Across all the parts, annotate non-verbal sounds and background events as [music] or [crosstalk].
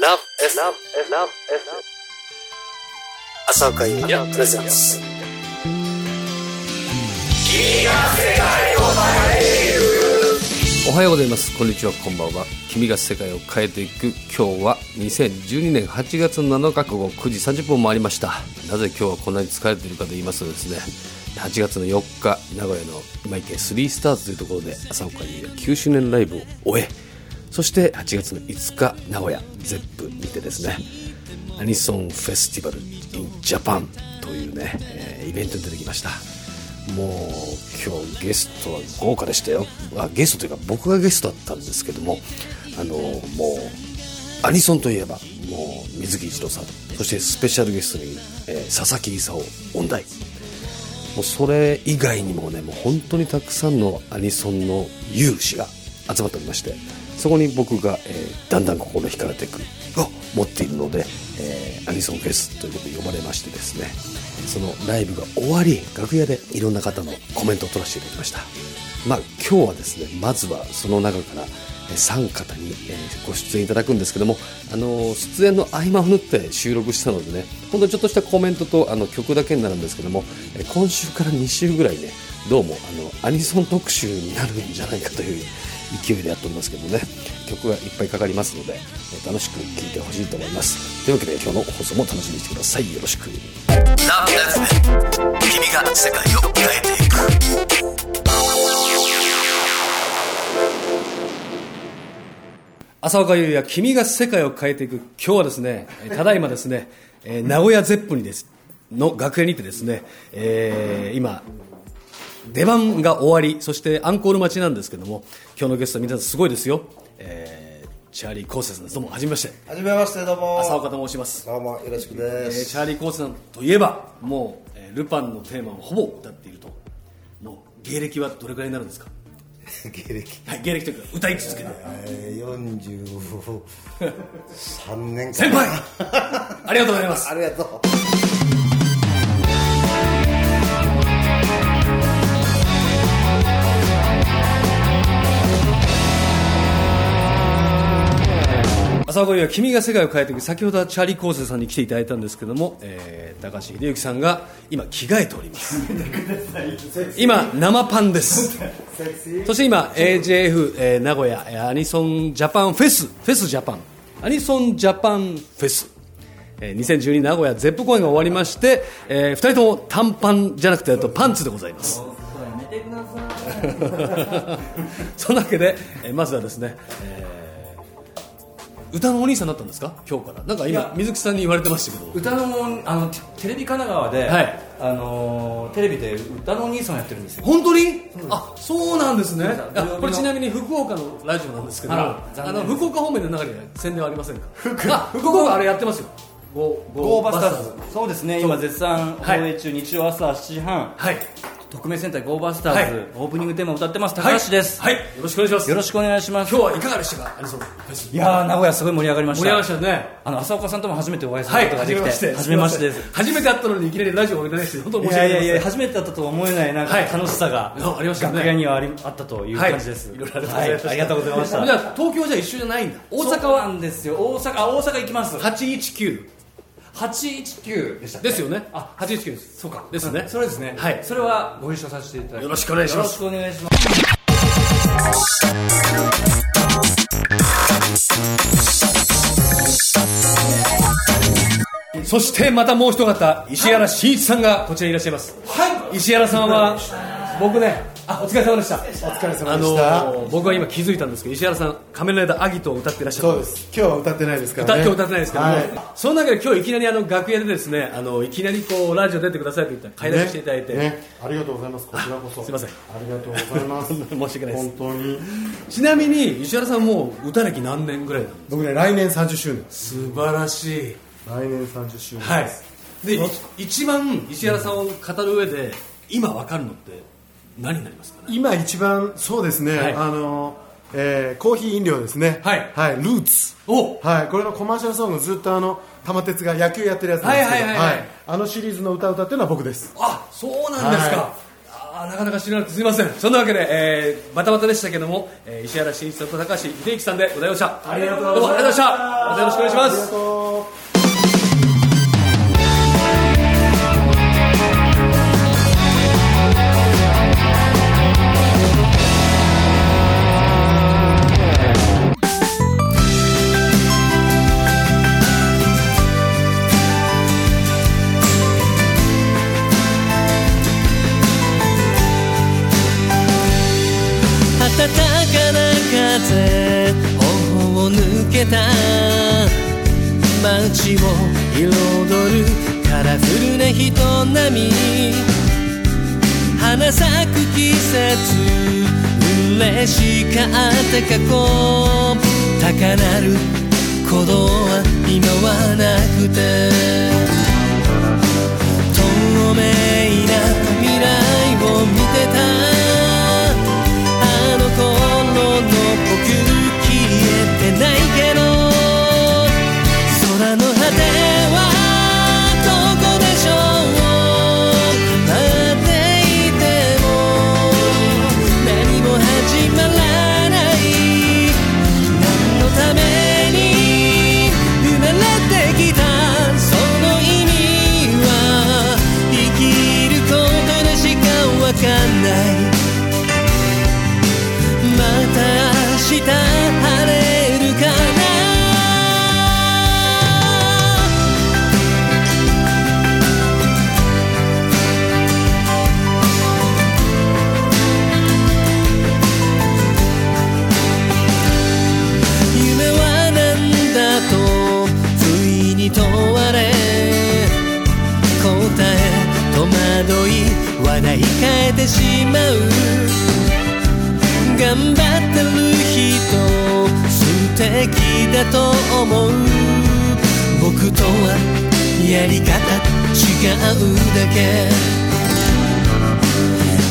Love F Love F Love F 朝岡優也プレゼンツおはようございます。こんにちはこんばんは。君が世界を変えていく。今日は2012年8月7日午後9時30分もありました。なぜ今日はこんなに疲れているかと言いますとですね8月の4日名古屋の今池3スターズというところで朝岡優也9周年ライブを終えそして8月の5日名古屋ゼップにてですねアニソンフェスティバル in Japan というね、えーイベントに出てきました。もう今日ゲストは豪華でしたよ。あゲストというか僕がゲストだったんですけどもあのもうアニソンといえばもう水木一郎さん。そしてスペシャルゲストに、えー佐々木功音大。もうそれ以外にもねもう本当にたくさんのアニソンの有志が集まっておりましてそこに僕が、えーだんだん心惹かれていくを持っているので、えーアニソンフェスということで呼ばれましてですねそのライブが終わり楽屋でいろんな方のコメントを取らせていただきました。まあ今日はですねまずはその中から3方に、えご出演いただくんですけども、あの出演の合間を縫って収録したのでね本当にちょっとしたコメントとあの曲だけになるんですけども、え今週から2週ぐらいねどうもあのアニソン特集になるんじゃないかという勢いでやっておりますけどね。曲がいっぱいかかりますので、えー楽しく聴いてほしいと思います。というわけで今日の放送も楽しみにしてください。よろしく。君が世界を変えていく。浅岡優也君が世界を変えていく。今日はですねえーただいまですね、えー名古屋ゼップにです。の学園にてですね、えー今出番が終わりそしてアンコール待ちなんですけども今日のゲストは皆さんすごいですよ、えーチャーリー・コーセさんです。どうもはじめまして。はじめましてどうも。浅岡と申します、どうもよろしくえです、ーチャーリー・コーセさんといえばもう、えールパンのテーマをほぼ歌っていると。もう芸歴はどれくらいになるんですか？[laughs] 芸歴。はい芸歴というか歌い続けてえー43年間。先輩！[laughs] ありがとうございます。ありがと朝岡優也君が世界を変えていく先ほどはチャーリー・コーセさんに来ていただいたんですけども、えー高橋秀幸さんが今着替えております。今生パンです。[laughs] そして今 AJF、えー名古屋えーアニソンジャパンフェスフェスジャパン。アニソンジャパンフェス。えー2012名古屋ゼップ公演が終わりまして、え2人とも短パンじゃなくてパンツでございます。そ [laughs] んなわけで、えーまずはですね、えー歌のお兄さんだったんですか？今日から。なんか今水木さんに言われてましたけど。歌のあのテテレビ神奈川で、はい。あのーテレビで歌のお兄さんやってるんですよ。本当に？あそうなんですね。これちなみに福岡のラジオなんですけどあの福岡方面の中で宣伝はありませんか？あ福岡あれやってますよ。ゴーゴーバスターズ。そうですね。今絶賛放はい。映中、日曜朝7時半。はい特命センターゴーバスターズ、はい。オープニングテーマを歌ってます。高橋です、はい、はい。よろしくお願いします。よろしくお願いします。今日はいかがでしたか？アニソンいやー名古屋すごい盛り上がりました。盛り上がりましたね。あの浅岡さんとも初めてお会いするはいことができて、初めまして。です。初めて会ったのにいきなりラジオをいただいて本当に申し訳ないやいや初めてだったとは思えないなんかはい。楽しさが、あありましたね。楽屋にはありあったという感じです、はい、いろいろありがとうございました、じゃあ東京じゃ一緒じゃないんだ。大大阪はんですよ。大阪あ大阪行きます。819 819でしたっけ？ですよね。あ819です。そうか。ですね。それですね。はい。それはご一緒させていただきますよろしくお願いします。よろしくお願いします。そしてまたもう一方石原慎一さんがこちらにいらっしゃいます。はい。石原さんは僕ねあお疲れ様でした。お疲れ様あでした、のー僕は今気づいたんですけど石原さん仮面ライダーアギトを歌ってらっしゃるそうです。今日は歌ってないですからね。歌今日歌ってないですけども、はい。その中で今日いきなりあの楽屋でですねあのいきなりこうラジオ出てくださいと言ったら快諾していただいて、ねね。ありがとうございます。こちらこそ。すいません。ありがとうございます。[laughs] 申し訳ないです。本当に。ちなみに石原さんもう歌歴何年ぐらいなの僕ね来年30周年。素晴らしい。来年30周年はいです。でい。一番石原さんを語る上で今分かるのって何になりますかね？今一番そうですね、はい。あの、えーコーヒー飲料ですね。はい。ルーツ。お！はい、これのコマーシャルソングずっとあの玉鉄が野球やってるやつなんですけど、はいはいはいはい。あのシリーズの歌を歌ってるのは僕です。あそうなんですか、はあなかなか知らなくてすみません。そんなわけで、えー、バタバタでしたけども、えー石原慎一さんと高橋秀之さんでございました。ありがとうどうもありがとうございました。よろしくお願いします街を彩るカラフルな人並み。花咲く季節嬉しかった過去。高鳴る鼓動は今はなくて。透明話題変えてしまう頑張ってる人素敵だと思う僕とはやり方違うだけ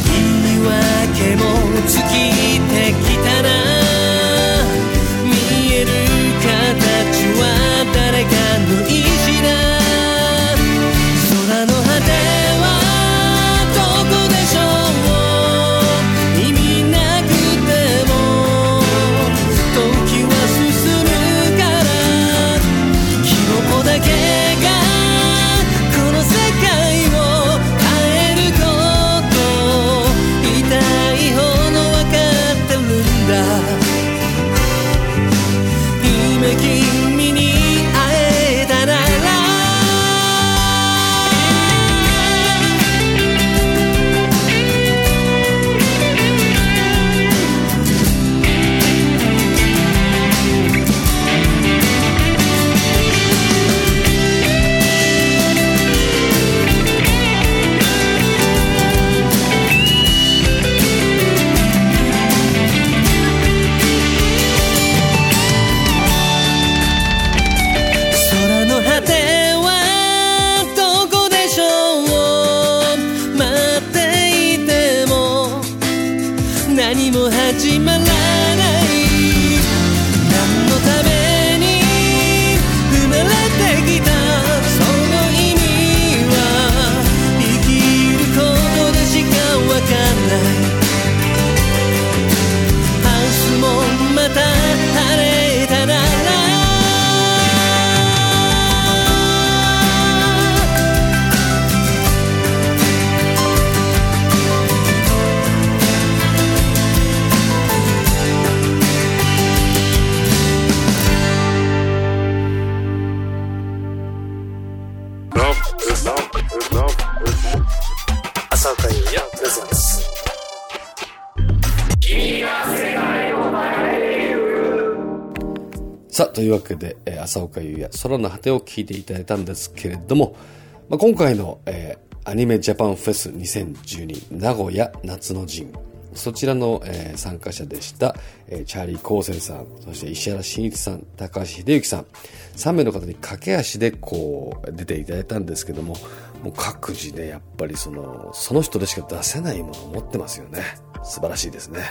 言い訳も尽きてきたというわけで、えー朝岡優也、空の果てを聞いていただいたんですけれども、まあ、今回の、えーアニメジャパンフェス2012名古屋夏の陣、そちらの、えー参加者でした、えーチャーリー・コーセンさん、そして石原慎一さん、高橋秀幸さん、3名の方に駆け足でこう、出ていただいたんですけども、もう各自でやっぱりその、その人でしか出せないものを持ってますよね。素晴らしいですね。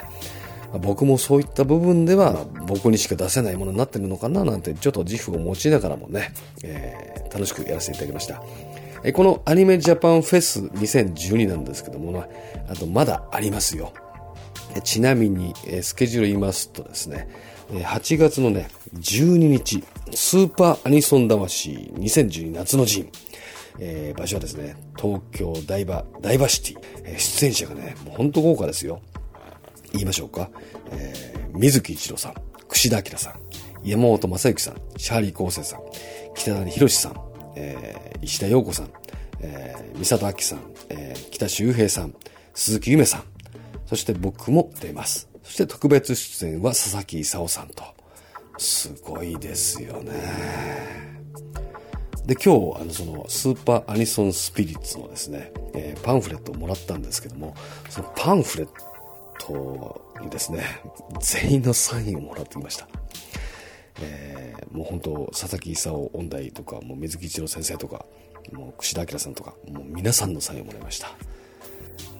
僕もそういった部分では僕にしか出せないものになってるのかななんてちょっと自負を持ちながらもね、えー楽しくやらせていただきました。このアニメジャパンフェス2012なんですけども、あとまだありますよ。ちなみに、スケジュール言いますとですね、8月のね、12日、スーパーアニソン魂2012夏の陣。えー場所はですね、東京ダイバ、ダイバーシティ。えー出演者がね、もう本当豪華ですよ。言いましょうか。えー水木一郎さん、串田明さん、山本正幸さん、シャーリー昴生さん、北谷博さん、えー石田陽子さん、えー、三里明さん、えー北周平さん、鈴木夢さん、そして僕も出ます。そして特別出演は佐々木勲さんと。すごいですよね。で、今日、あの、その、スーパーアニソンスピリッツのですね、えーパンフレットをもらったんですけども、そのパンフレットにですね、全員のサインをもらってきました。えーもう本当、佐々木勲音大とか、もう水木一郎先生とか、もう串田明さんとか、もう皆さんのサインをもらいました。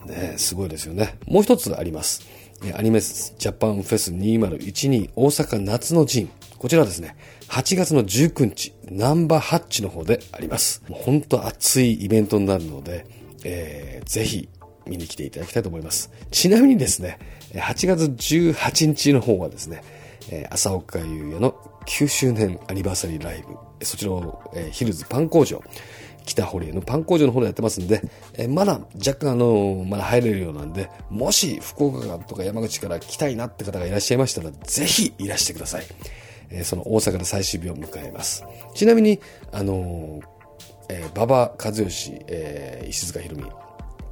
ねすごいですよね。もう一つあります。アニメジャパンフェス2012大阪夏の陣。こちらですね、8月の19日、ナンバーハッチの方であります。もう本当熱いイベントになるので、えーぜひ見に来ていただきたいと思います。ちなみにですね、8月18日の方はですね、え朝岡優也の9周年アニバーサリーライブ、そちらを、ヒルズパン工場、北堀江のパン工場の方でやってますんで、えまだ若干あのまだ入れるようなんで、もし福岡とか山口から来たいなって方がいらっしゃいましたら、ぜひいらしてください。えその大阪で最終日を迎えます。ちなみに、あのえ馬場和義、えー石塚ひろみ、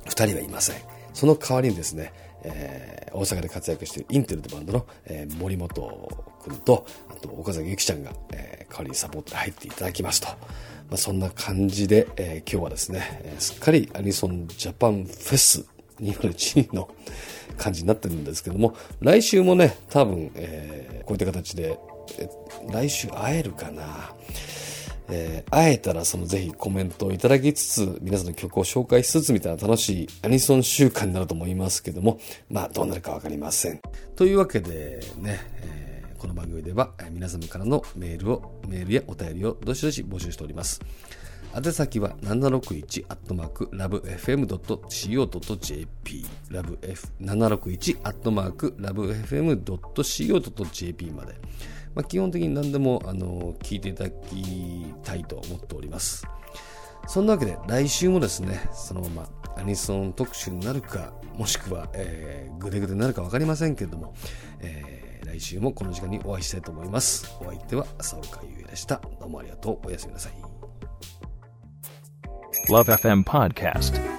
二人はいません。その代わりにですね、えー大阪で活躍しているインテルというバンドの、えー森本君と、あと岡崎ゆきちゃんが、えー代わりにサポートで入っていただきますと。まあ、そんな感じで、えー今日はですね、えーすっかりアニソンジャパンフェス2012の感じになってるんですけども、来週もね、多分、えーこういった形で、え来週会えるかな。えー会えたらそのぜひコメントをいただきつつ、皆さんの曲を紹介しつつみたいな楽しいアニソン週間になると思いますけども、まあどうなるかわかりません。というわけでね、えーこの番組では皆様からのメールを、メールやお便りをどしどし募集しております。宛先は761アットマーク lovefm.co.jp love761 アットマーク lovefm.co.jp まで。まあ、基本的に何でもあの聞いていただきたいと思っております。そんなわけで来週もですね、そのままアニソン特集になるか、もしくは、えー、グデグデになるか分かりませんけれども、えー来週もこの時間にお会いしたいと思います。お相手は浅岡優也でした。どうもありがとう。おやすみなさい。Love FM Podcast.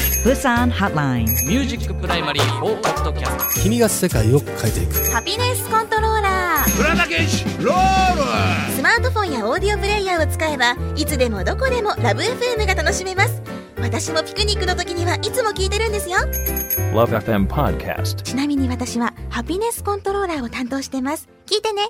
Busan Hotline. Music Primary 4ポッドキャスト君が世界を変えていく。 Happiness Controller スマートフォンやオーディオプレイヤーを使えばいつでもどこでもラブ f m が楽しめます。私もピクニックの時にはいつも聞いてるんですよ。Love FM Podcast. ちなみに私はハピネスコントローラーを担当してます。聞いてね